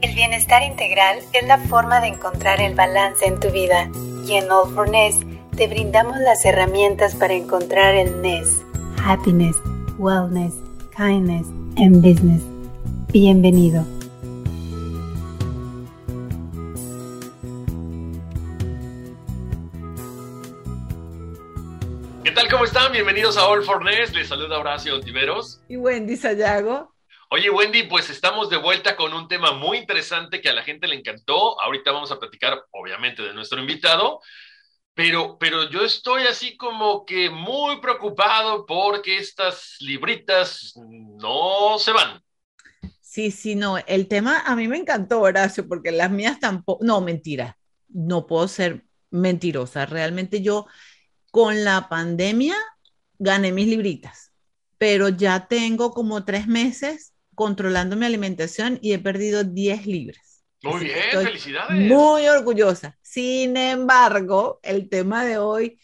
El bienestar integral es la forma de encontrar el balance en tu vida y en All for Ness te brindamos las herramientas para encontrar el Ness. Happiness, Wellness, Kindness and Business. Bienvenido. ¿Qué tal? ¿Cómo están? Bienvenidos a All for Ness. Les saluda Horacio Ontiveros. Y Wendy Sayago. Oye, Wendy, pues estamos de vuelta con un tema muy interesante que a la gente le encantó. Ahorita vamos a platicar, obviamente, de nuestro invitado. Pero, pero yo estoy así como que muy preocupado porque estas libritas no se van. Sí, sí, no. El tema a mí me encantó, Horacio, porque las mías tampoco. No, mentira. No puedo ser mentirosa. Realmente yo con la pandemia gané mis libritas, pero ya tengo como tres meses controlando mi alimentación y he perdido 10 libras. Muy bien, felicidades. Muy orgullosa. Sin embargo, el tema de hoy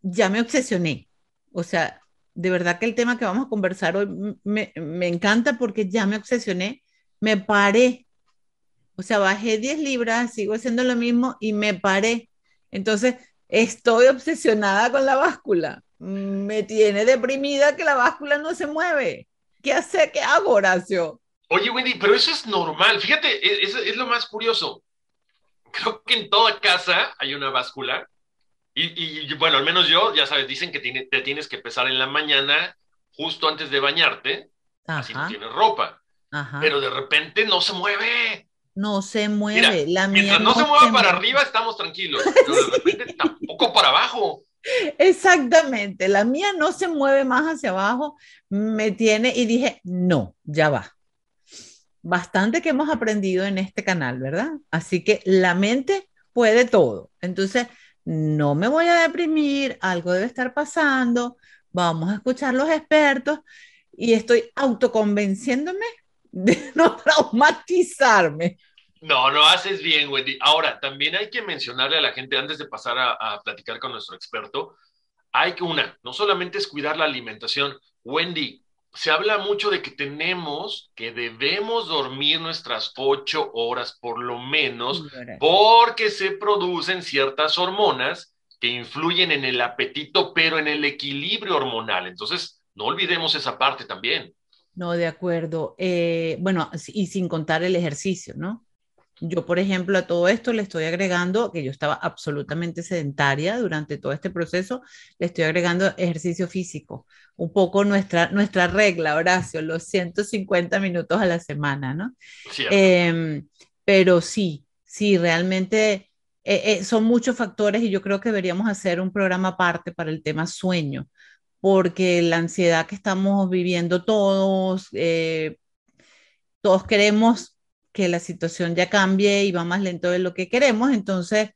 ya me obsesioné. O sea, de verdad que el tema que vamos a conversar hoy me, me encanta porque ya me obsesioné. Me paré. O sea, bajé 10 libras, sigo haciendo lo mismo y me paré. Entonces, estoy obsesionada con la báscula. Me tiene deprimida que la báscula no se mueve. ¿Qué hace? ¿Qué hago, Horacio? Oye, Wendy, pero eso es normal. Fíjate, e, es, es lo más curioso. Creo que en toda casa hay una báscula. Y, y, bueno, al menos yo, ya sabes, dicen que tiene, te tienes que pesar en la mañana, justo antes de bañarte, así no tienes ropa. Ajá. Pero de repente no se mueve. No se mueve. Mira, la mientras no, se mueva para arriba, estamos tranquilos. Pero de repente tampoco para abajo. Exactamente, la mía no se mueve más hacia abajo, me tiene y dije, no, ya va. Bastante que hemos aprendido en este canal, ¿verdad? Así que la mente puede todo. Entonces, no me voy a deprimir, algo debe estar pasando, vamos a escuchar los expertos y estoy autoconvenciéndome de no traumatizarme. No, no haces bien, Wendy. Ahora, también hay que mencionarle a la gente, antes de pasar a, a, platicar con nuestro experto, hay que una, no solamente es cuidar la alimentación. Wendy, se habla mucho de que tenemos, que debemos dormir nuestras ocho horas por lo menos, porque se producen ciertas hormonas que influyen en el apetito, pero en el equilibrio hormonal. Entonces, no olvidemos esa parte también. No, de acuerdo. Eh, bueno, y sin contar el ejercicio, ¿no? Yo, por ejemplo, a todo esto le estoy agregando, que yo estaba absolutamente sedentaria durante todo este proceso, le estoy agregando ejercicio físico, un poco nuestra, nuestra regla, Horacio, los 150 minutos a la semana, ¿no? Eh, pero sí, sí, realmente eh, eh, son muchos factores y yo creo que deberíamos hacer un programa aparte para el tema sueño, porque la ansiedad que estamos viviendo todos, todos queremos que la situación ya cambie y va más lento de lo que queremos, entonces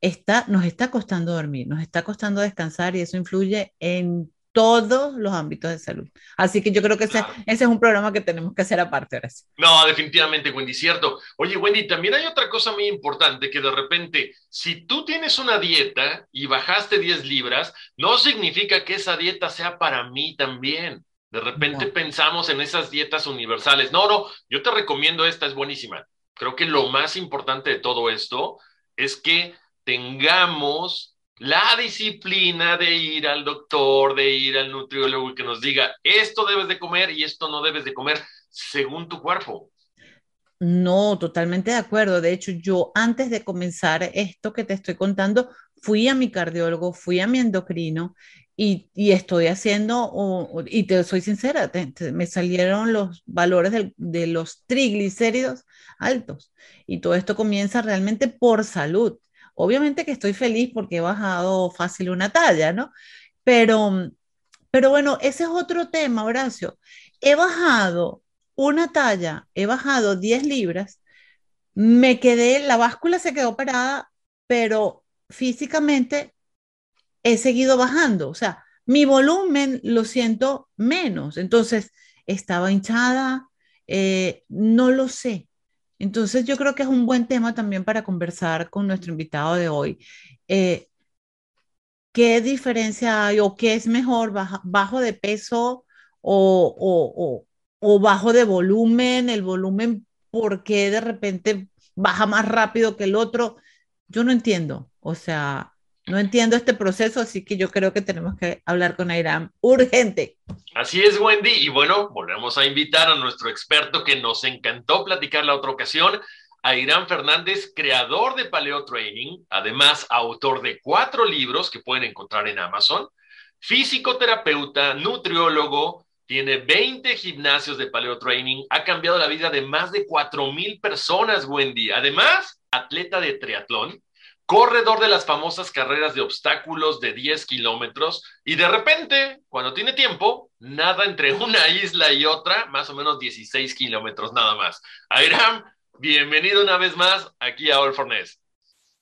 está, nos está costando dormir, nos está costando descansar y eso influye en todos los ámbitos de salud. Así que yo creo que ese, ese es un programa que tenemos que hacer aparte ahora sí. No, definitivamente, Wendy, cierto. Oye, Wendy, también hay otra cosa muy importante que de repente, si tú tienes una dieta y bajaste 10 libras, no significa que esa dieta sea para mí también. De repente no. pensamos en esas dietas universales. No, no, yo te recomiendo esta, es buenísima. Creo que lo más importante de todo esto es que tengamos la disciplina de ir al doctor, de ir al nutriólogo y que nos diga, esto debes de comer y esto no debes de comer según tu cuerpo. No, totalmente de acuerdo. De hecho, yo antes de comenzar esto que te estoy contando, fui a mi cardiólogo, fui a mi endocrino y, estoy haciendo, y te soy sincera, me salieron los valores de los triglicéridos altos. Y todo esto comienza realmente por salud. Obviamente que estoy feliz porque he bajado fácil una talla, ¿no? Pero, pero bueno, ese es otro tema, Horacio. He bajado una talla, he bajado 10 libras, me quedé, la báscula se quedó parada, pero físicamente he seguido bajando, o sea, mi volumen lo siento menos, entonces estaba hinchada, eh, no lo sé. Entonces yo creo que es un buen tema también para conversar con nuestro invitado de hoy. Eh, ¿Qué diferencia hay o qué es mejor, bajo de peso o, o bajo de volumen? El volumen, ¿por qué de repente baja más rápido que el otro? Yo no entiendo. O sea, no entiendo este proceso, así que yo creo que tenemos que hablar con Airam urgente. Así es, Wendy. Y bueno, volvemos a invitar a nuestro experto que nos encantó platicar la otra ocasión, Airam Fernández, creador de Paleo Training, además autor de cuatro libros que pueden encontrar en Amazon, físico terapeuta, nutriólogo, tiene 20 gimnasios de Paleo Training, ha cambiado la vida de más de 4 mil personas, Wendy. Además, atleta de triatlón, corredor de las famosas carreras de obstáculos de 10 kilómetros y de repente, cuando tiene tiempo, nada entre una isla y otra, más o menos 16 kilómetros nada más. Airam, bienvenido una vez más aquí a All for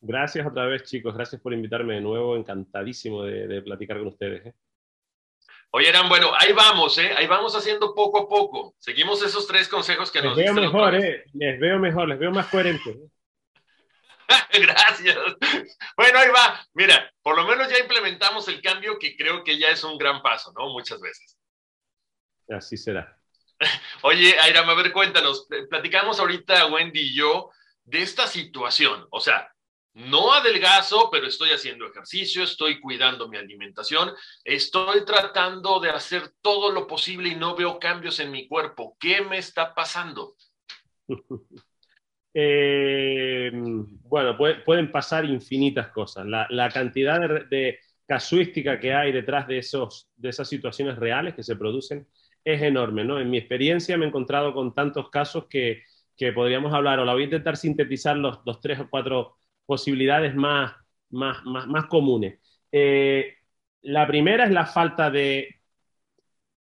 Gracias otra vez, chicos. Gracias por invitarme de nuevo. Encantadísimo de, platicar con ustedes. ¿eh? Oye, Airam, bueno, ahí vamos, ¿eh? Ahí vamos haciendo poco a poco. Seguimos esos tres consejos que les nos veo mejor, ¿eh? Les veo mejor, les veo más coherentes. ¿eh? Gracias. Bueno, ahí va. Mira, por lo menos ya implementamos el cambio que creo que ya es un gran paso, ¿no? Muchas veces. Así será. Oye, Airam, a ver, cuéntanos. Platicamos ahorita, Wendy y yo, de esta situación. O sea, no adelgazo, pero estoy haciendo ejercicio, estoy cuidando mi alimentación, estoy tratando de hacer todo lo posible y no veo cambios en mi cuerpo. ¿Qué me está pasando? Eh, bueno, pueden pasar infinitas cosas. La, cantidad de, casuística que hay detrás de, esos, de esas situaciones reales que se producen es enorme. ¿no? En mi experiencia me he encontrado con tantos casos que, podríamos hablar, o la voy a intentar sintetizar los, tres o cuatro posibilidades más, más, más, comunes. Eh, la primera es la falta de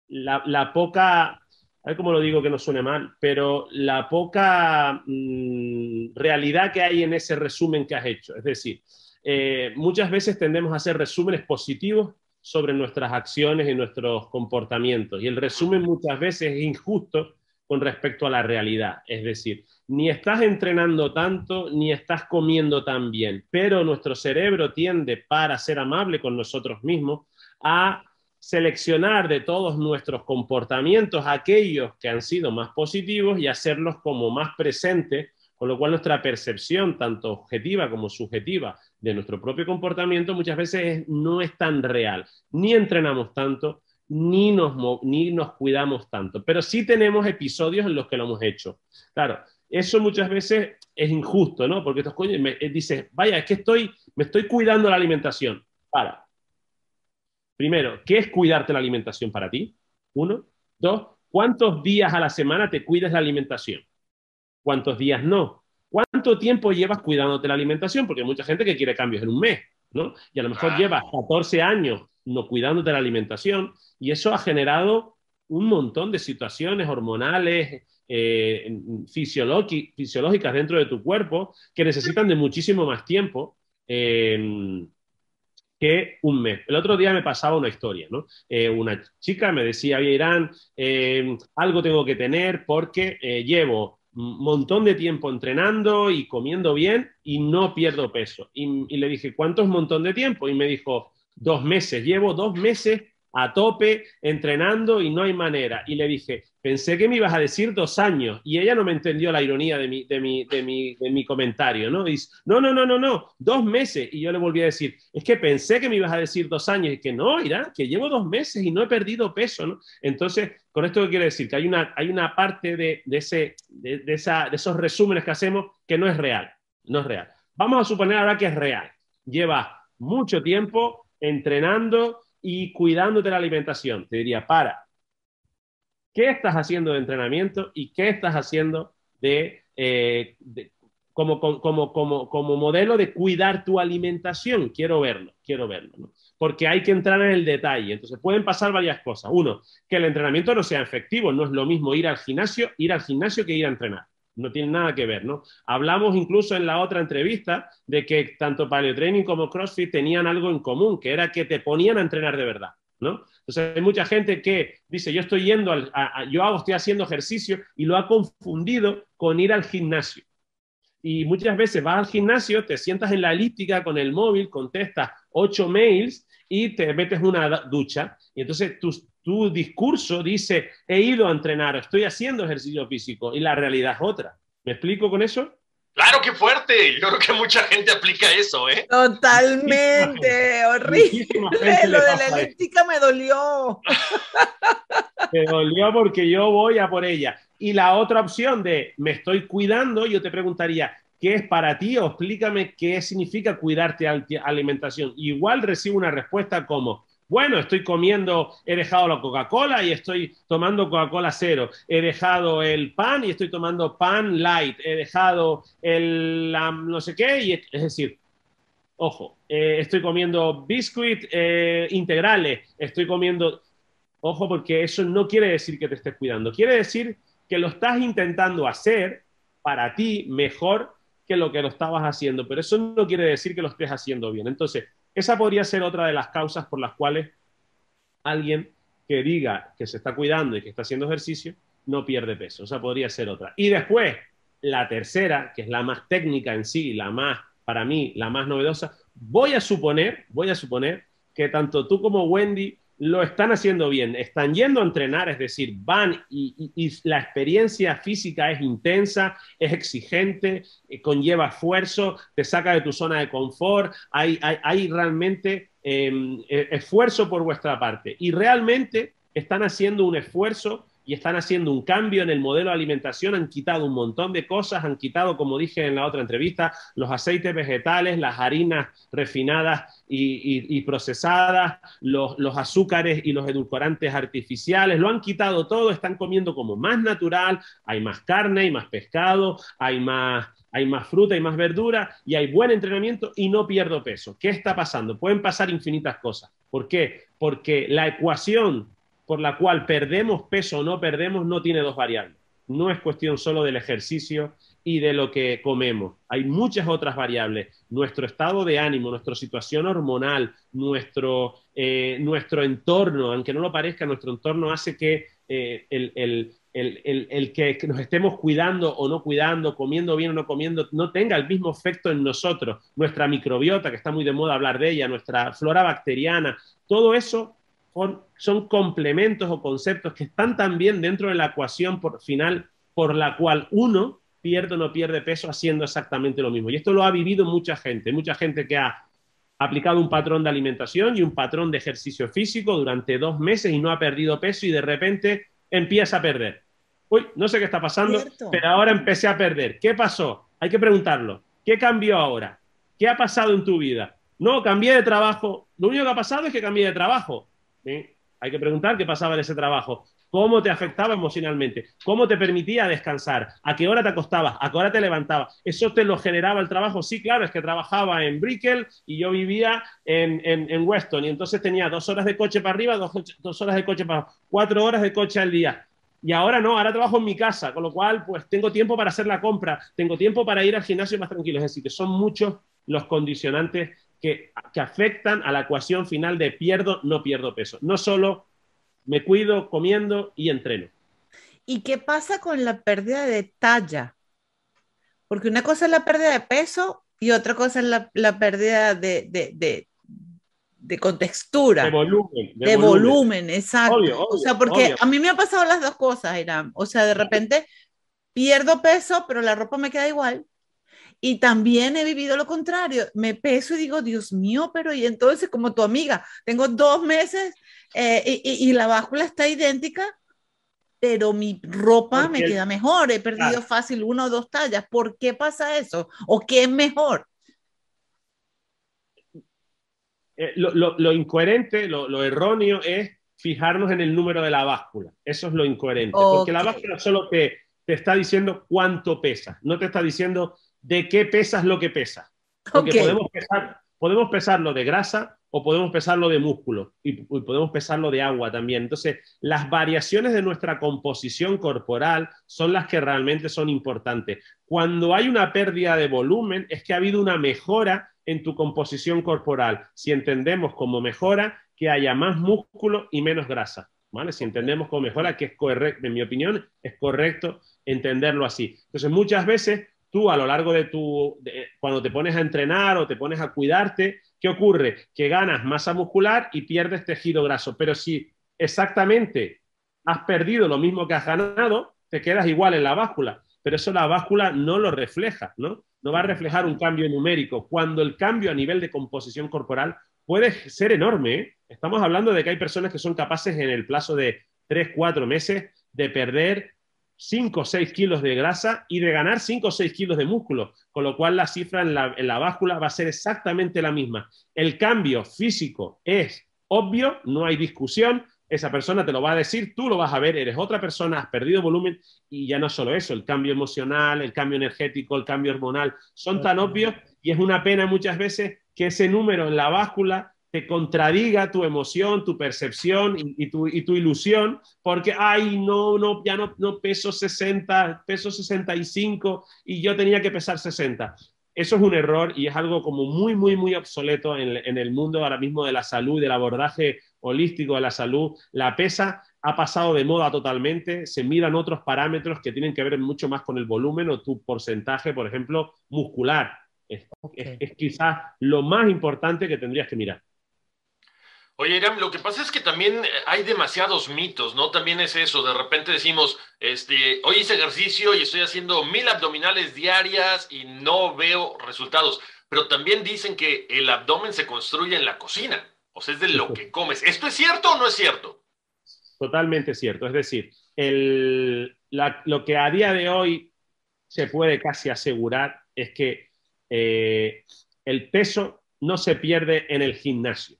la, la poca a ver cómo lo digo que no suene mal, pero la poca mm, realidad que hay en ese resumen que has hecho. Es decir, eh, muchas veces tendemos a hacer resúmenes positivos sobre nuestras acciones y nuestros comportamientos. Y el resumen muchas veces es injusto con respecto a la realidad. Es decir, ni estás entrenando tanto, ni estás comiendo tan bien, pero nuestro cerebro tiende, para ser amable con nosotros mismos, a seleccionar de todos nuestros comportamientos aquellos que han sido más positivos y hacerlos como más presentes, con lo cual nuestra percepción, tanto objetiva como subjetiva, de nuestro propio comportamiento muchas veces no es tan real. Ni entrenamos tanto, ni nos, ni nos cuidamos tanto, pero sí tenemos episodios en los que lo hemos hecho. Claro, eso muchas veces es injusto, ¿no? Porque estos coños me, eh, dices, vaya, es que estoy, me estoy cuidando la alimentación. Para, Primero, ¿qué es cuidarte la alimentación para ti? Uno. Dos, ¿cuántos días a la semana te cuidas la alimentación? ¿Cuántos días no? ¿Cuánto tiempo llevas cuidándote la alimentación? Porque hay mucha gente que quiere cambios en un mes, ¿no? Y a lo mejor llevas 14 años no cuidándote la alimentación y eso ha generado un montón de situaciones hormonales, eh, fisiológicas dentro de tu cuerpo que necesitan de muchísimo más tiempo. Eh, que un mes. El otro día me pasaba una historia, ¿no? Eh, una chica me decía, oye, Irán, eh, algo tengo que tener porque eh, llevo un montón de tiempo entrenando y comiendo bien y no pierdo peso. Y, le dije, ¿cuánto es un montón de tiempo? Y me dijo, dos meses. Llevo dos meses a tope, entrenando y no hay manera. Y le dije, pensé que me ibas a decir dos años y ella no me entendió la ironía de mi, de mi, de mi, de mi comentario, ¿no? Dice, no, no, no, no, no, dos meses. Y yo le volví a decir, es que pensé que me ibas a decir dos años y que no, irá, que llevo dos meses y no he perdido peso. Entonces, con esto quiero decir que hay una, hay una parte de, de ese, de, esa, de esos resúmenes que hacemos que no es real, no es real. Vamos a suponer ahora que es real. Lleva mucho tiempo entrenando, y cuidándote la alimentación. Te diría, para, ¿qué estás haciendo de entrenamiento y qué estás haciendo de, eh, como, como, como, como, modelo de cuidar tu alimentación? Quiero verlo, quiero verlo. Porque hay que entrar en el detalle. Entonces pueden pasar varias cosas. Uno, que el entrenamiento no sea efectivo. No es lo mismo ir al gimnasio, ir al gimnasio que ir a entrenar no tiene nada que ver, ¿no? Hablamos incluso en la otra entrevista de que tanto paleotraining como CrossFit tenían algo en común, que era que te ponían a entrenar de verdad, ¿no? Entonces hay mucha gente que dice, yo estoy yendo, al, yo hago, estoy haciendo ejercicio y lo ha confundido con ir al gimnasio. Y muchas veces vas al gimnasio, te sientas en la elíptica con el móvil, contestas ocho mails y te metes una ducha. Y entonces tus, tu discurso dice, he ido a entrenar, estoy haciendo ejercicio físico y la realidad es otra. ¿Me explico con eso? Claro, qué fuerte. Yo creo que mucha gente aplica eso, ¿eh? Totalmente, horrible. Lo de la elíptica me dolió. Me dolió porque yo voy a por ella. Y la otra opción de me estoy cuidando, yo te preguntaría, ¿qué es para ti? O explícame qué significa cuidarte alimentación. Igual recibo una respuesta como, bueno, estoy comiendo, he dejado la Coca-Cola y estoy tomando Coca-Cola cero. He dejado el pan y estoy tomando pan light. He dejado el no sé qué. Y, es decir, ojo, eh, estoy comiendo biscuit eh, integrales. Estoy comiendo. Ojo, porque eso no quiere decir que te estés cuidando. Quiere decir que lo estás intentando hacer para ti mejor que lo que lo estabas haciendo. Pero eso no quiere decir que lo estés haciendo bien. Entonces, esa podría ser otra de las causas por las cuales alguien que diga que se está cuidando y que está haciendo ejercicio no pierde peso. Esa podría ser otra. Y después, la tercera, que es la más técnica en sí, la más, para mí, la más novedosa, voy a suponer, voy a suponer que tanto tú como Wendy lo están haciendo bien, están yendo a entrenar, es decir, van y, la experiencia física es intensa, es exigente, eh, conlleva esfuerzo, te saca de tu zona de confort, hay, hay, realmente em, e, esfuerzo por vuestra parte. Y realmente están haciendo un esfuerzo y están haciendo un cambio en el modelo de alimentación, han quitado un montón de cosas, han quitado, como dije en la otra entrevista, los aceites vegetales, las harinas refinadas y, procesadas, los, azúcares y los edulcorantes artificiales, lo han quitado todo, están comiendo como más natural, hay más carne, hay más pescado, hay más, hay más fruta y más verdura y hay buen entrenamiento y no pierdo peso. ¿Qué está pasando? Pueden pasar infinitas cosas. ¿Por qué? Porque la ecuación por la cual perdemos peso o no perdemos no tiene dos variables. No es cuestión solo del ejercicio y de lo que comemos. Hay muchas otras variables. Nuestro estado de ánimo, nuestra situación hormonal, nuestro, eh, nuestro entorno, aunque no lo parezca, nuestro entorno hace que eh, el, el, que nos estemos cuidando o no cuidando, comiendo bien o no comiendo, no tenga el mismo efecto en nosotros. Nuestra microbiota, que está muy de moda hablar de ella, nuestra flora bacteriana, todo eso son complementos o conceptos que están también dentro de la ecuación por, final por la cual uno pierde o no pierde peso haciendo exactamente lo mismo. Y esto lo ha vivido mucha gente, mucha gente que ha aplicado un patrón de alimentación y un patrón de ejercicio físico durante dos meses y no ha perdido peso y de repente empieza a perder. Uy, no sé qué está pasando, pero ahora empecé a perder. ¿Qué pasó? Hay que preguntarlo. ¿Qué cambió ahora? ¿Qué ha pasado en tu vida? No, cambié de trabajo. Lo único que ha pasado es que cambié de trabajo. Hay que preguntar qué pasaba en ese trabajo, cómo te afectaba emocionalmente, cómo te permitía descansar, a qué hora te acostabas, a qué hora te levantabas. ¿Eso te lo generaba el trabajo? Sí, claro, es que trabajaba en Brickell y yo vivía en, en, Weston y entonces tenía dos horas de coche para arriba, dos, dos horas de coche para abajo, cuatro horas de coche al día. Y ahora no, ahora trabajo en mi casa, con lo cual pues tengo tiempo para hacer la compra, tengo tiempo para ir al gimnasio más tranquilo. Es decir, que son muchos los condicionantes que, afectan a la ecuación final de pierdo, no pierdo peso. No solo me cuido comiendo y entreno. ¿Y qué pasa con la pérdida de talla? Porque una cosa es la pérdida de peso y otra cosa es la, pérdida de, de contextura. De volumen. De, volumen. exacto. o sea, porque a mí me ha pasado las dos cosas, Irán. O sea, de repente pierdo peso, pero la ropa me queda igual. Y también he vivido lo contrario. Me peso y digo, Dios mío, pero y entonces como tu amiga, tengo dos meses eh, y, la báscula está idéntica, pero mi ropa me queda mejor. He perdido fácil una o dos tallas. ¿Por qué pasa eso? ¿O qué es mejor? Eh, lo, incoherente, lo, erróneo es fijarnos en el número de la báscula. Eso es lo incoherente. Porque la báscula solo te, te está diciendo cuánto pesa, no te está diciendo de qué pesas lo que pesa. Porque podemos, pesar, podemos pesarlo de grasa o podemos pesarlo de músculo y, podemos pesarlo de agua también. Entonces, las variaciones de nuestra composición corporal son las que realmente son importantes. Cuando hay una pérdida de volumen, es que ha habido una mejora en tu composición corporal. Si entendemos como mejora, que haya más músculo y menos grasa. ¿Vale? Si entendemos como mejora, que es correcto, en mi opinión, es correcto entenderlo así. Entonces, muchas veces tú a lo largo de tu, cuando te pones a entrenar o te pones a cuidarte, ¿qué ocurre? Que ganas masa muscular y pierdes tejido graso. Pero si exactamente has perdido lo mismo que has ganado, te quedas igual en la báscula. Pero eso la báscula no lo refleja, ¿no? No va a reflejar un cambio numérico. Cuando el cambio a nivel de composición corporal puede ser enorme. ¿eh? Estamos hablando de que hay personas que son capaces en el plazo de 3, 4 meses de perder 5 o 6 kilos de grasa y de ganar 5 o 6 kilos de músculo, con lo cual la cifra en la, báscula va a ser exactamente la misma. El cambio físico es obvio, no hay discusión, esa persona te lo va a decir, tú lo vas a ver, eres otra persona, has perdido volumen y ya no solo eso, el cambio emocional, el cambio energético, el cambio hormonal, son tan obvios y es una pena muchas veces que ese número en la báscula te contradiga tu emoción, tu percepción y, tu, ilusión, porque, ay, no, no, ya no, no peso 60, peso 65 y yo tenía que pesar 60. Eso es un error y es algo como muy, muy, muy obsoleto en, en el mundo ahora mismo de la salud, del abordaje holístico de la salud. La pesa ha pasado de moda totalmente, se miran otros parámetros que tienen que ver mucho más con el volumen o tu porcentaje, por ejemplo, muscular. es quizás lo más importante que tendrías que mirar. Oye, Iram, lo que pasa es que también eh, hay demasiados mitos, ¿no? También es eso, de repente decimos, este, hoy hice ejercicio y estoy haciendo mil abdominales diarias y no veo resultados, pero también dicen que el abdomen se construye en la cocina, o sea, es de lo que comes. ¿Esto es cierto o no es cierto? Totalmente cierto, es decir, lo que a día de hoy se puede casi asegurar es que eh, el peso no se pierde en el gimnasio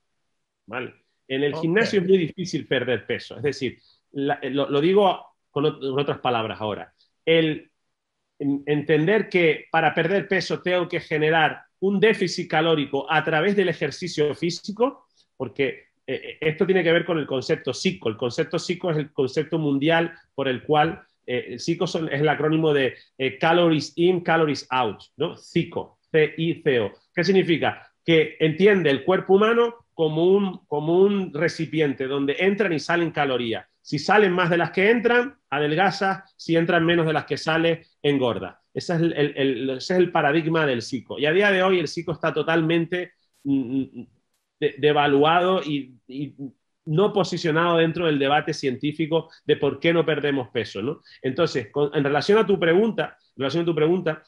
en el gimnasio es muy difícil perder peso. Es decir, lo, digo con, otras palabras ahora. El entender que para perder peso tengo que generar un déficit calórico a través del ejercicio físico, porque eh, eh, esto tiene que ver con el concepto psico. El concepto psico es el concepto mundial por el cual eh, psico es el acrónimo de calories in, calories out, ¿no? Psico, C-I-C-O. ¿Qué significa? Que entiende el cuerpo humano como un, como un recipiente donde entran y salen calorías. Si salen más de las que entran, adelgaza, si entran menos de las que sale, engorda. Ese es el, ese es el paradigma del psico. Y a día de hoy el psico está totalmente mm, mm, devaluado y, no posicionado dentro del debate científico de por qué no perdemos peso. ¿no? Entonces, en relación a tu pregunta, en relación a tu pregunta,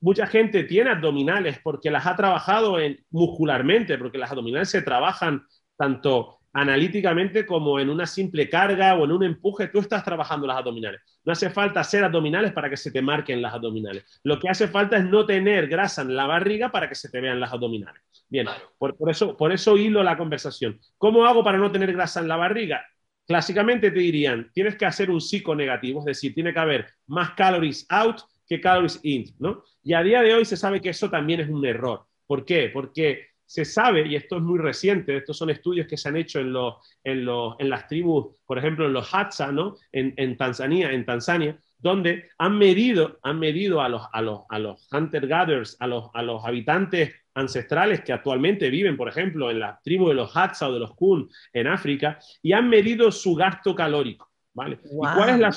mucha gente tiene abdominales porque las ha trabajado muscularmente, porque las abdominales se trabajan tanto analíticamente como en una simple carga o en un empuje, tú estás trabajando las abdominales. No hace falta hacer abdominales para que se te marquen las abdominales. Lo que hace falta es no tener grasa en la barriga para que se te vean las abdominales. Bien, por, eso, por eso hilo la conversación. ¿Cómo hago para no tener grasa en la barriga? Clásicamente te dirían, tienes que hacer un psico negativo, es decir, tiene que haber más calories out que calories in, ¿no? Y a día de hoy se sabe que eso también es un error. ¿Por qué? Porque se sabe, y esto es muy reciente, estos son estudios que se han hecho en, los, en, los, en las tribus, por ejemplo, en los Hadza, ¿no? En, en, Tanzania, en Tanzania, donde han medido, han medido a los, a los, a los hunter-gatherers, a los, a los habitantes ancestrales que actualmente viven, por ejemplo, en la tribu de los Hadza o de los Kun en África, y han medido su gasto calórico, ¿vale? ¿Y cuál es la,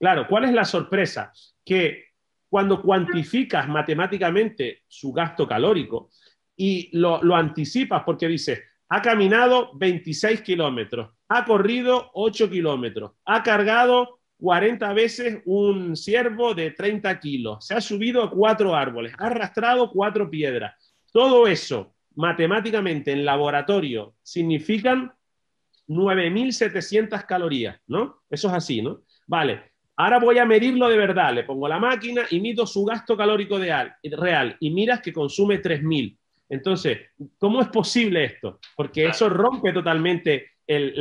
claro, ¿cuál es la sorpresa? Que cuando cuantificas matemáticamente su gasto calórico y lo, anticipas porque dices, ha caminado 26 kilómetros, ha corrido 8 kilómetros, ha cargado 40 veces un ciervo de 30 kilos, se ha subido a cuatro árboles, ha arrastrado cuatro piedras. Todo eso, matemáticamente en laboratorio, significan 9.700 calorías, ¿no? Eso es así, ¿no? Vale, ahora voy a medirlo de verdad, le pongo la máquina y mido su gasto calórico de real y miras que consume 3.000. Entonces, ¿cómo es posible esto? Porque eso rompe totalmente el,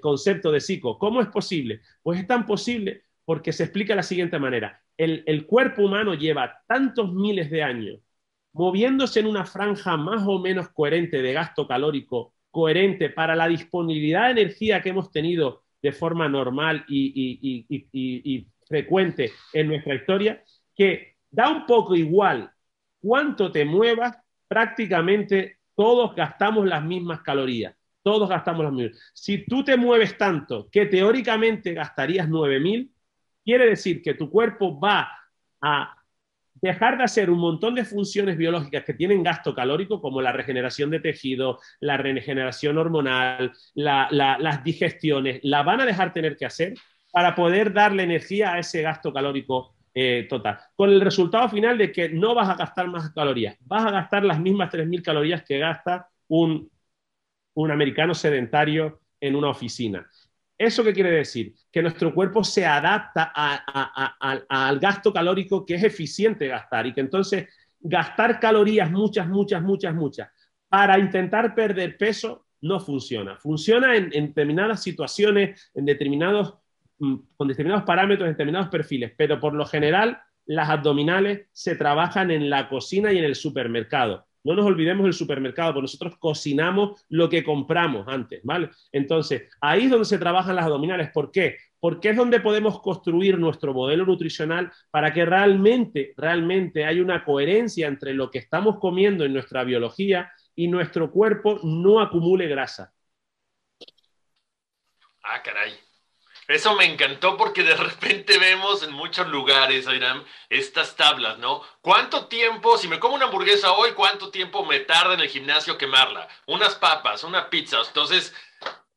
concepto de psico. ¿Cómo es posible? Pues es tan posible porque se explica de la siguiente manera. El, cuerpo humano lleva tantos miles de años moviéndose en una franja más o menos coherente de gasto calórico, coherente para la disponibilidad de energía que hemos tenido de forma normal y, y frecuente en nuestra historia, que da un poco igual cuánto te muevas prácticamente todos gastamos las mismas calorías. Todos gastamos las mismas. Si tú te mueves tanto que teóricamente gastarías 9000, quiere decir que tu cuerpo va a dejar de hacer un montón de funciones biológicas que tienen gasto calórico, como la regeneración de tejido, la regeneración hormonal, las digestiones, la van a dejar tener que hacer para poder darle energía a ese gasto calórico eh, total. Con el resultado final de que no vas a gastar más calorías, vas a gastar las mismas 3.000 calorías que gasta un, un americano sedentario en una oficina. ¿Eso qué quiere decir? Que nuestro cuerpo se adapta al gasto calórico que es eficiente gastar y que entonces gastar calorías muchas, muchas, muchas, muchas para intentar perder peso no funciona. Funciona en, en determinadas situaciones, en determinados Mm, con determinados parámetros, determinados perfiles, pero por lo general las abdominales se trabajan en la cocina y en el supermercado. No nos olvidemos del supermercado, porque nosotros cocinamos lo que compramos antes, ¿vale? Entonces, ahí es donde se trabajan las abdominales. ¿Por qué? Porque es donde podemos construir nuestro modelo nutricional para que realmente, realmente haya una coherencia entre lo que estamos comiendo en nuestra biología y nuestro cuerpo no acumule grasa. Ah, caray. Eso me encantó porque de repente vemos en muchos lugares, Airam, estas tablas, ¿no? ¿Cuánto tiempo, si me como una hamburguesa hoy, cuánto tiempo me tarda en el gimnasio quemarla? Unas papas, una pizza. Entonces,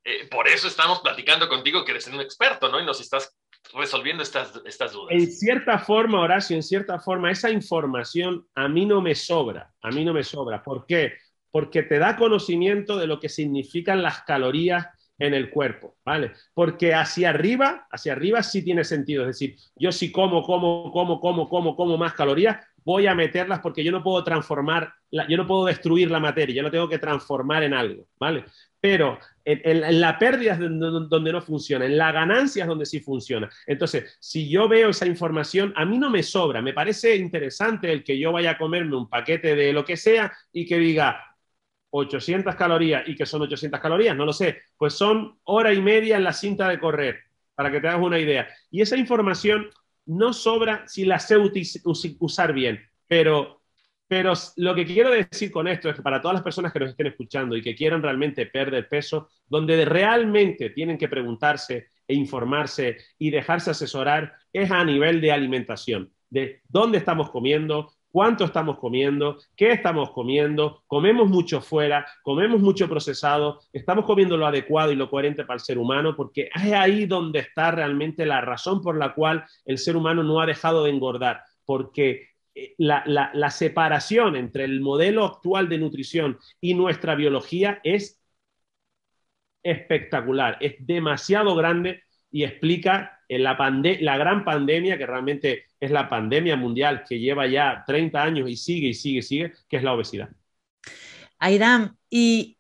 eh, por eso estamos platicando contigo que eres un experto, ¿no? Y nos estás resolviendo estas, estas dudas. En cierta forma, Horacio, en cierta forma, esa información a mí no me sobra, a mí no me sobra. ¿Por qué? Porque te da conocimiento de lo que significan las calorías en el cuerpo, ¿vale? Porque hacia arriba, hacia arriba sí tiene sentido, es decir, yo si como, como, como, como, como, como más calorías, voy a meterlas porque yo no puedo transformar, yo no puedo destruir la materia, yo no tengo que transformar en algo, ¿vale? Pero en, la pérdida es donde, no funciona, en la ganancia es donde sí funciona. Entonces, si yo veo esa información, a mí no me sobra, me parece interesante el que yo vaya a comerme un paquete de lo que sea y que diga, 800 calorías y que son 800 calorías, no lo sé, pues son hora y media en la cinta de correr, para que te hagas una idea. Y esa información no sobra si la sé usar bien, pero, pero lo que quiero decir con esto es que para todas las personas que nos estén escuchando y que quieran realmente perder peso, donde realmente tienen que preguntarse e informarse y dejarse asesorar es a nivel de alimentación, de dónde estamos comiendo, cuánto estamos comiendo, qué estamos comiendo, comemos mucho fuera, comemos mucho procesado, estamos comiendo lo adecuado y lo coherente para el ser humano, porque es ahí donde está realmente la razón por la cual el ser humano no ha dejado de engordar, porque eh, la, la separación entre el modelo actual de nutrición y nuestra biología es espectacular, es demasiado grande y explica la, la gran pandemia, que realmente es la pandemia mundial que lleva ya 30 años y sigue y sigue y sigue, que es la obesidad. Airam, y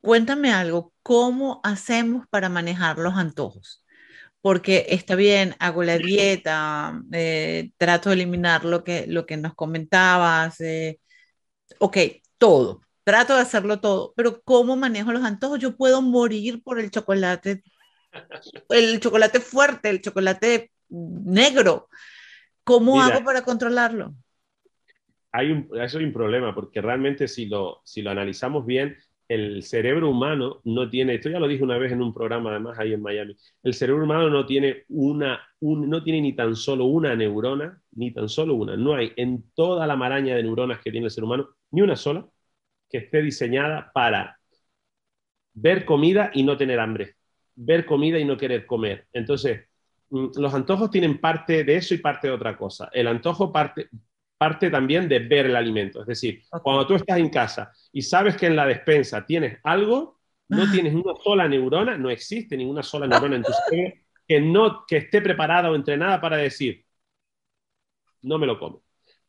cuéntame algo, ¿cómo hacemos para manejar los antojos? Porque está bien, hago la dieta, eh, trato de eliminar lo que, lo que nos comentabas, eh, ok, todo, trato de hacerlo todo, pero ¿cómo manejo los antojos? Yo puedo morir por el chocolate el chocolate fuerte, el chocolate negro. ¿Cómo hago para controlarlo? Hay un, eso hay un problema, porque realmente si lo, si lo analizamos bien, el cerebro humano no tiene, esto ya lo dije una vez en un programa además ahí en Miami, el cerebro humano no tiene una, no tiene ni tan solo una neurona, ni tan solo una, no hay en toda la maraña de neuronas que tiene el ser humano, ni una sola que esté diseñada para ver comida y no tener hambre, ver comida y no querer comer. Entonces, mm, los antojos tienen parte de eso y parte de otra cosa. El antojo parte, parte también de ver el alimento. Es decir, cuando tú estás en casa y sabes que en la despensa tienes algo, no ah. tienes una sola neurona, no existe ninguna sola neurona en tu cerebro que, no, que esté preparada o entrenada para decir, no me lo como.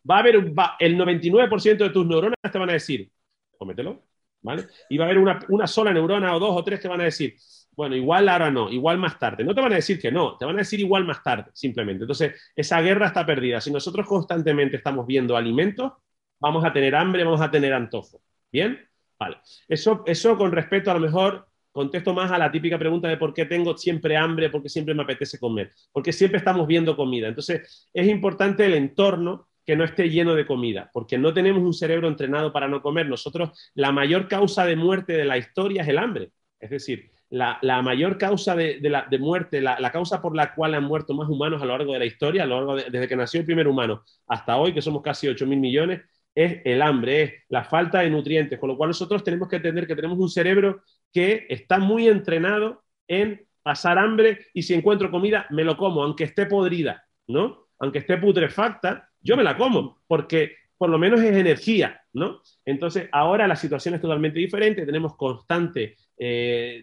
Va a haber el 99% de tus neuronas te van a decir, cómetelo, ¿vale? Y va a haber una, una sola neurona o dos o tres que van a decir, bueno, igual ahora no, igual más tarde. No te van a decir que no, te van a decir igual más tarde, simplemente. Entonces, esa guerra está perdida. Si nosotros constantemente estamos viendo alimentos, vamos a tener hambre, vamos a tener antojo. ¿Bien? Vale. Eso, eso con respecto a lo mejor contesto más a la típica pregunta de por qué tengo siempre hambre, por qué siempre me apetece comer, porque siempre estamos viendo comida. Entonces, es importante el entorno que no esté lleno de comida, porque no tenemos un cerebro entrenado para no comer. Nosotros, la mayor causa de muerte de la historia es el hambre. Es decir, la, mayor causa de, muerte, la, causa por la cual han muerto más humanos a lo largo de la historia, a lo largo desde que nació el primer humano hasta hoy, que somos casi 8 mil millones, es el hambre, es la falta de nutrientes, con lo cual nosotros tenemos que entender que tenemos un cerebro que está muy entrenado en pasar hambre y si encuentro comida, me lo como, aunque esté podrida, ¿no? Aunque esté putrefacta, yo me la como, porque por lo menos es energía, ¿no? Entonces, ahora la situación es totalmente diferente, tenemos constante eh,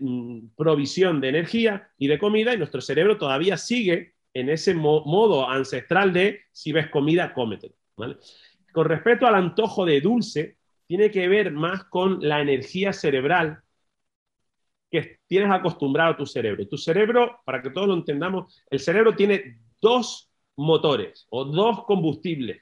provisión de energía y de comida y nuestro cerebro todavía sigue en ese modo ancestral de si ves comida, cómetelo, ¿vale? Con respecto al antojo de dulce, tiene que ver más con la energía cerebral que tienes acostumbrado a tu cerebro. Tu cerebro, para que todos lo entendamos, el cerebro tiene dos motores o dos combustibles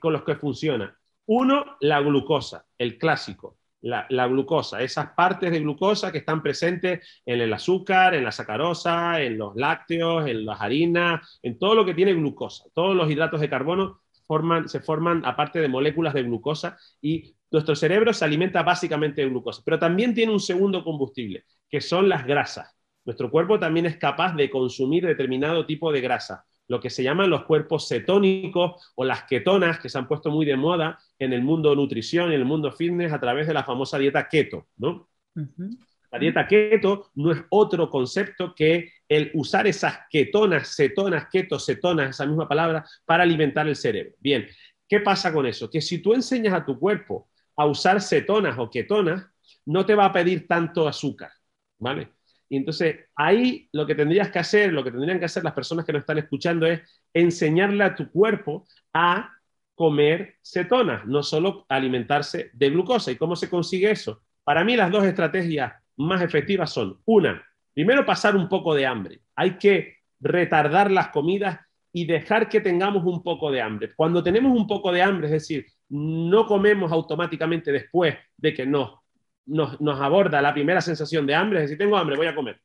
con los que funciona. Uno, la glucosa, el clásico, la, glucosa, esas partes de glucosa que están presentes en el azúcar, en la sacarosa, en los lácteos, en las harinas, en todo lo que tiene glucosa. Todos los hidratos de carbono forman, se forman aparte de moléculas de glucosa y nuestro cerebro se alimenta básicamente de glucosa, pero también tiene un segundo combustible, que son las grasas. Nuestro cuerpo también es capaz de consumir determinado tipo de grasa, lo que se llaman los cuerpos cetónicos o las ketonas, que se han puesto muy de moda en el mundo nutrición y en el mundo fitness a través de la famosa dieta keto, ¿no? La dieta keto no es otro concepto que el usar esas ketonas, cetonas, keto, cetonas, esa misma palabra, para alimentar el cerebro. Bien, ¿qué pasa con eso? Que si tú enseñas a tu cuerpo a usar cetonas o ketonas, no te va a pedir tanto azúcar, ¿vale? Y entonces ahí lo que tendrías que hacer, lo que tendrían que hacer las personas que nos están escuchando es enseñarle a tu cuerpo a comer cetonas, no solo alimentarse de glucosa. ¿Y cómo se consigue eso? Para mí las dos estrategias más efectivas son, una, primero pasar un poco de hambre. Hay que retardar las comidas y dejar que tengamos un poco de hambre. Cuando tenemos un poco de hambre, es decir, no comemos automáticamente después de que nos nos, aborda la primera sensación de hambre, es decir, tengo hambre, voy a comer.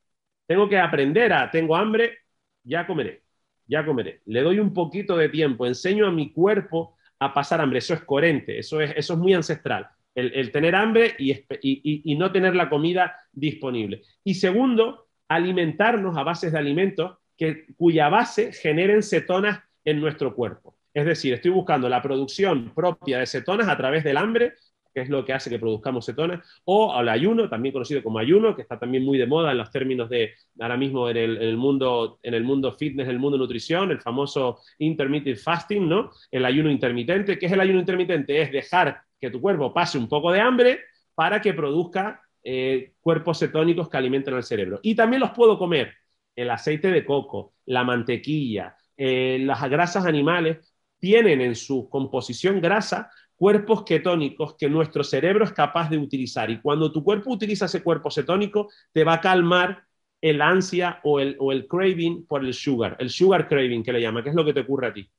Tengo que aprender a, tengo hambre, ya comeré, ya comeré. Le doy un poquito de tiempo, enseño a mi cuerpo a pasar hambre, eso es coherente, eso es, eso es muy ancestral. El, tener hambre y, y, no tener la comida disponible. Y segundo, alimentarnos a bases de alimentos que, cuya base generen cetonas en nuestro cuerpo. Es decir, estoy buscando la producción propia de cetonas a través del hambre que es lo que hace que produzcamos cetonas, o al ayuno, también conocido como ayuno, que está también muy de moda en los términos de ahora mismo en el, mundo, en el mundo fitness, en el mundo nutrición, el famoso intermittent fasting, ¿no? El ayuno intermitente. ¿Qué es el ayuno intermitente? Es dejar que tu cuerpo pase un poco de hambre para que produzca eh, cuerpos cetónicos que alimenten al cerebro. Y también los puedo comer. El aceite de coco, la mantequilla, eh, las grasas animales tienen en su composición grasa cuerpos ketónicos que nuestro cerebro es capaz de utilizar. Y cuando tu cuerpo utiliza ese cuerpo cetónico, te va a calmar el ansia o el, o el craving por el sugar, el sugar craving que le llama, que es lo que te ocurre a ti.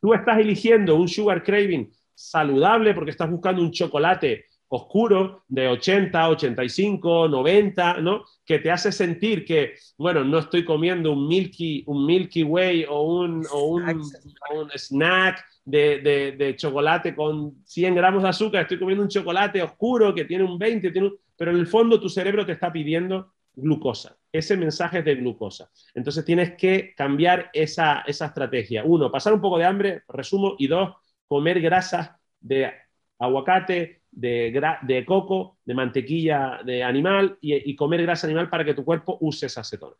Tú estás eligiendo un sugar craving saludable porque estás buscando un chocolate oscuro de 80, 85, 90, ¿no? Que te hace sentir que, bueno, no estoy comiendo un Milky, un Milky Way o un, o un, un snack de, chocolate con 100 gramos de azúcar, estoy comiendo un chocolate oscuro que tiene un 20, tiene pero en el fondo tu cerebro te está pidiendo glucosa. Ese mensaje es de glucosa. Entonces tienes que cambiar esa, esa estrategia. Uno, pasar un poco de hambre, resumo, y dos, comer grasas de aguacate, de, coco, de mantequilla de animal y, comer grasa animal para que tu cuerpo use esa acetona.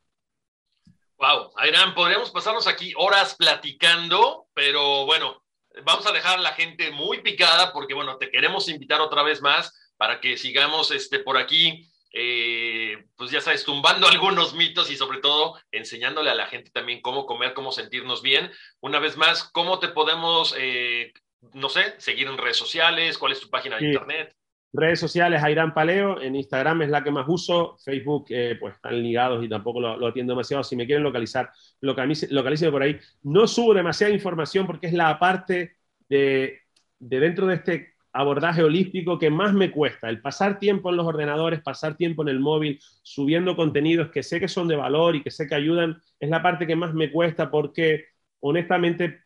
Wow, Ayrán, podríamos pasarnos aquí horas platicando, pero bueno, vamos a dejar a la gente muy picada porque bueno, te queremos invitar otra vez más para que sigamos este, por aquí, eh, pues ya sabes, tumbando algunos mitos y sobre todo enseñándole a la gente también cómo comer, cómo sentirnos bien. Una vez más, ¿cómo te podemos eh, no sé, seguir en redes sociales, cuál es tu página de internet. Redes sociales, Airán Paleo, en Instagram es la que más uso, Facebook eh, pues están ligados y tampoco lo, atiendo demasiado, si me quieren localizar, localícenme por ahí. No subo demasiada información porque es la parte de, de dentro de este abordaje holístico que más me cuesta, el pasar tiempo en los ordenadores, pasar tiempo en el móvil, subiendo contenidos que sé que son de valor y que sé que ayudan, es la parte que más me cuesta porque honestamente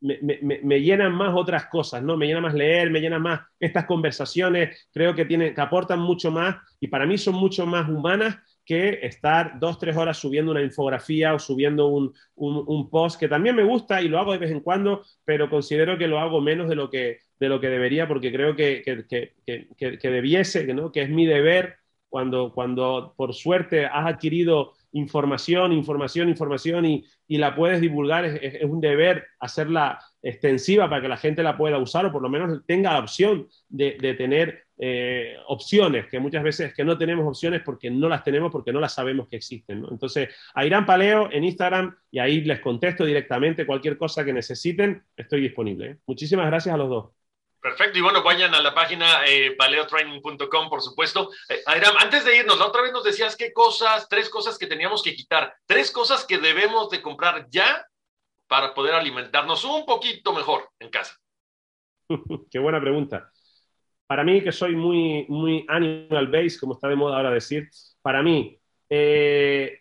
me, llenan más otras cosas, ¿no? Me llena más leer, me llenan más estas conversaciones, creo que, tienen, que aportan mucho más y para mí son mucho más humanas que estar dos, tres horas subiendo una infografía o subiendo un, un, post, que también me gusta y lo hago de vez en cuando, pero considero que lo hago menos de lo que, de lo que debería, porque creo que, que, que, que debiese, ¿no? que es mi deber cuando, cuando por suerte has adquirido información, información, información y, la puedes divulgar, es, un deber hacerla extensiva para que la gente la pueda usar o por lo menos tenga la opción de, tener eh, opciones, que muchas veces que no tenemos opciones porque no las tenemos, porque no las sabemos que existen. Entonces, a Irán Paleo en Instagram y ahí les contesto directamente cualquier cosa que necesiten, estoy disponible. ¿eh? Muchísimas gracias a los dos. Perfecto, y bueno, vayan a la página eh, paleotraining.com, por supuesto. Eh, antes de irnos, la otra vez nos decías qué cosas, tres cosas que teníamos que quitar, tres cosas que debemos de comprar ya para poder alimentarnos un poquito mejor en casa. qué buena pregunta. Para mí, que soy muy, muy animal based, como está de moda ahora decir, para mí, eh,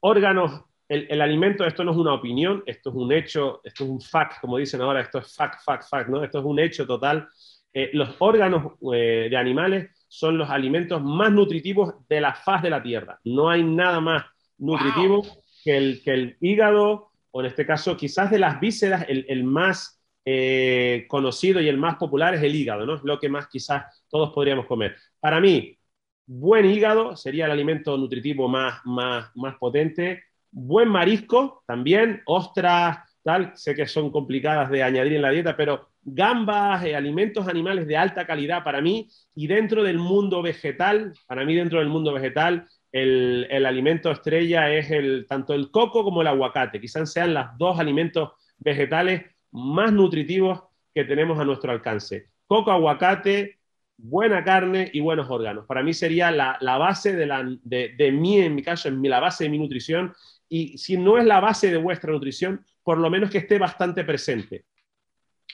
órganos el, alimento, esto no es una opinión, esto es un hecho, esto es un fact, como dicen ahora, esto es fact, fact, fact, ¿no? Esto es un hecho total. Eh, los órganos eh, de animales son los alimentos más nutritivos de la faz de la Tierra. No hay nada más nutritivo que, el, que el hígado, o en este caso quizás de las vísceras, el, más eh, conocido y el más popular es el hígado, ¿no? Es lo que más quizás todos podríamos comer. Para mí, buen hígado sería el alimento nutritivo más, más, más potente buen marisco también, ostras, tal, sé que son complicadas de añadir en la dieta, pero gambas, eh, alimentos animales de alta calidad para mí, y dentro del mundo vegetal, para mí dentro del mundo vegetal, el, alimento estrella es el, tanto el coco como el aguacate, quizás sean los dos alimentos vegetales más nutritivos que tenemos a nuestro alcance. Coco, aguacate, buena carne y buenos órganos. Para mí sería la, base de, la, de, de mí, en mi caso, en la base de mi nutrición y si no es la base de vuestra nutrición, por lo menos que esté bastante presente.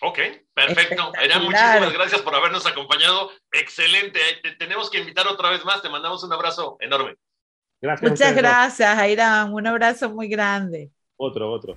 Ok, perfecto. Ayrán, muchísimas gracias por habernos acompañado. Excelente. Te tenemos que invitar otra vez más. Te mandamos un abrazo enorme. Gracias. Muchas gracias, Ayrán. Un abrazo muy grande. Otro, otro.